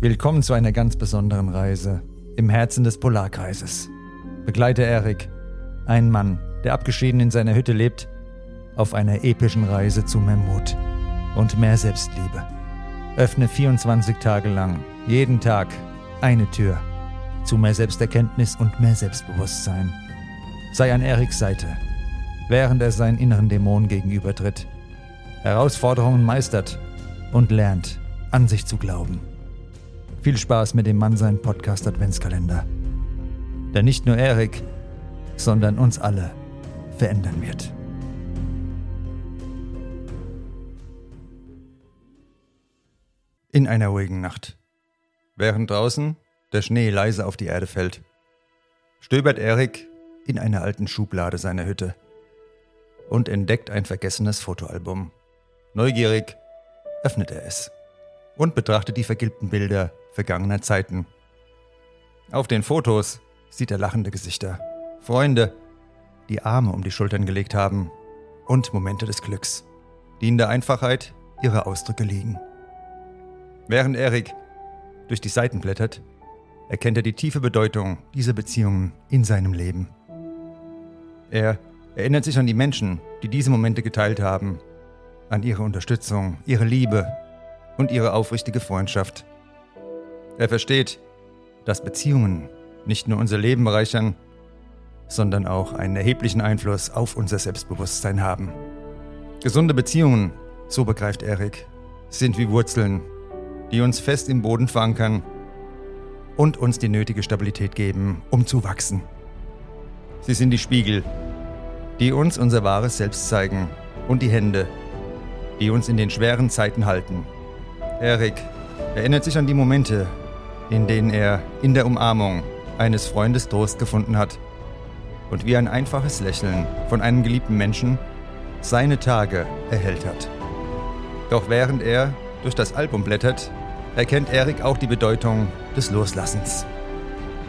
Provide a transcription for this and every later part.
Willkommen zu einer ganz besonderen Reise im Herzen des Polarkreises. Begleite Erik, einen Mann, der abgeschieden in seiner Hütte lebt, auf einer epischen Reise zu mehr Mut und mehr Selbstliebe. Öffne 24 Tage lang, jeden Tag, eine Tür zu mehr Selbsterkenntnis und mehr Selbstbewusstsein. Sei an Eriks Seite, während er seinen inneren Dämonen gegenübertritt, Herausforderungen meistert und lernt, an sich zu glauben. Viel Spaß mit dem Mannsein Podcast Adventskalender. Der nicht nur Erik, sondern uns alle verändern wird. In einer ruhigen Nacht. Während draußen der Schnee leise auf die Erde fällt, stöbert Erik in einer alten Schublade seiner Hütte und entdeckt ein vergessenes Fotoalbum. Neugierig öffnet er es und betrachtet die vergilbten Bilder vergangener Zeiten. Auf den Fotos sieht er lachende Gesichter, Freunde, die Arme um die Schultern gelegt haben und Momente des Glücks, die in der Einfachheit ihrer Ausdrücke liegen. Während Erik durch die Seiten blättert, erkennt er die tiefe Bedeutung dieser Beziehungen in seinem Leben. Er erinnert sich an die Menschen, die diese Momente geteilt haben, an ihre Unterstützung, ihre Liebe und ihre aufrichtige Freundschaft. Er versteht, dass Beziehungen nicht nur unser Leben bereichern, sondern auch einen erheblichen Einfluss auf unser Selbstbewusstsein haben. Gesunde Beziehungen, so begreift Erik, sind wie Wurzeln, die uns fest im Boden verankern und uns die nötige Stabilität geben, um zu wachsen. Sie sind die Spiegel, die uns unser wahres Selbst zeigen und die Hände, die uns in den schweren Zeiten halten. Erik erinnert sich an die Momente, in denen er in der Umarmung eines Freundes Trost gefunden hat und wie ein einfaches Lächeln von einem geliebten Menschen seine Tage erhellt hat. Doch während er durch das Album blättert, erkennt Erik auch die Bedeutung des Loslassens.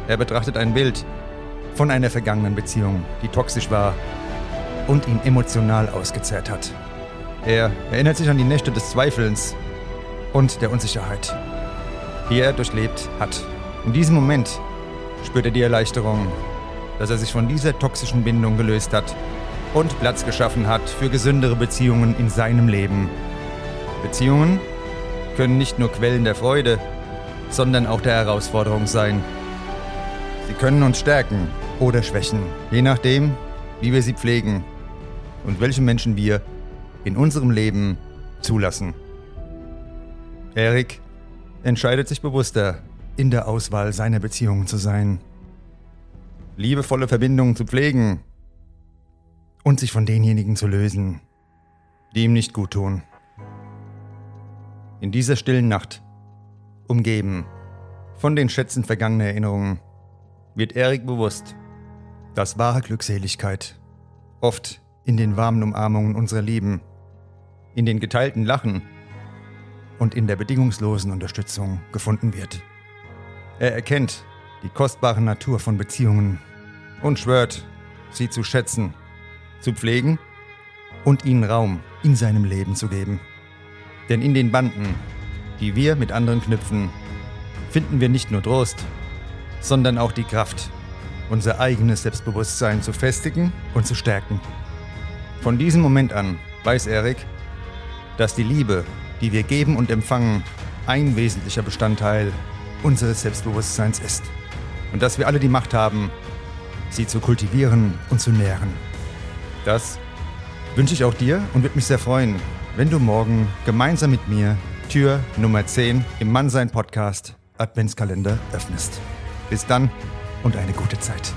Er betrachtet ein Bild von einer vergangenen Beziehung, die toxisch war und ihn emotional ausgezehrt hat. Er erinnert sich an die Nächte des Zweifelns und der Unsicherheit die er durchlebt hat. In diesem Moment spürt er die Erleichterung, dass er sich von dieser toxischen Bindung gelöst hat und Platz geschaffen hat für gesündere Beziehungen in seinem Leben. Beziehungen können nicht nur Quellen der Freude, sondern auch der Herausforderung sein. Sie können uns stärken oder schwächen, je nachdem, wie wir sie pflegen und welche Menschen wir in unserem Leben zulassen. Erik entscheidet sich bewusster, in der Auswahl seiner Beziehungen zu sein, liebevolle Verbindungen zu pflegen und sich von denjenigen zu lösen, die ihm nicht gut tun. In dieser stillen Nacht, umgeben von den Schätzen vergangener Erinnerungen, wird Erik bewusst, dass wahre Glückseligkeit oft in den warmen Umarmungen unserer Lieben, in den geteilten Lachen und in der bedingungslosen Unterstützung gefunden wird. Er erkennt die kostbare Natur von Beziehungen und schwört, sie zu schätzen, zu pflegen und ihnen Raum in seinem Leben zu geben. Denn in den Banden, die wir mit anderen knüpfen, finden wir nicht nur Trost, sondern auch die Kraft, unser eigenes Selbstbewusstsein zu festigen und zu stärken. Von diesem Moment an weiß Erik, dass die Liebe die wir geben und empfangen, ein wesentlicher Bestandteil unseres Selbstbewusstseins ist. Und dass wir alle die Macht haben, sie zu kultivieren und zu nähren. Das wünsche ich auch dir und würde mich sehr freuen, wenn du morgen gemeinsam mit mir Tür Nummer 10 im Mannsein Podcast Adventskalender öffnest. Bis dann und eine gute Zeit.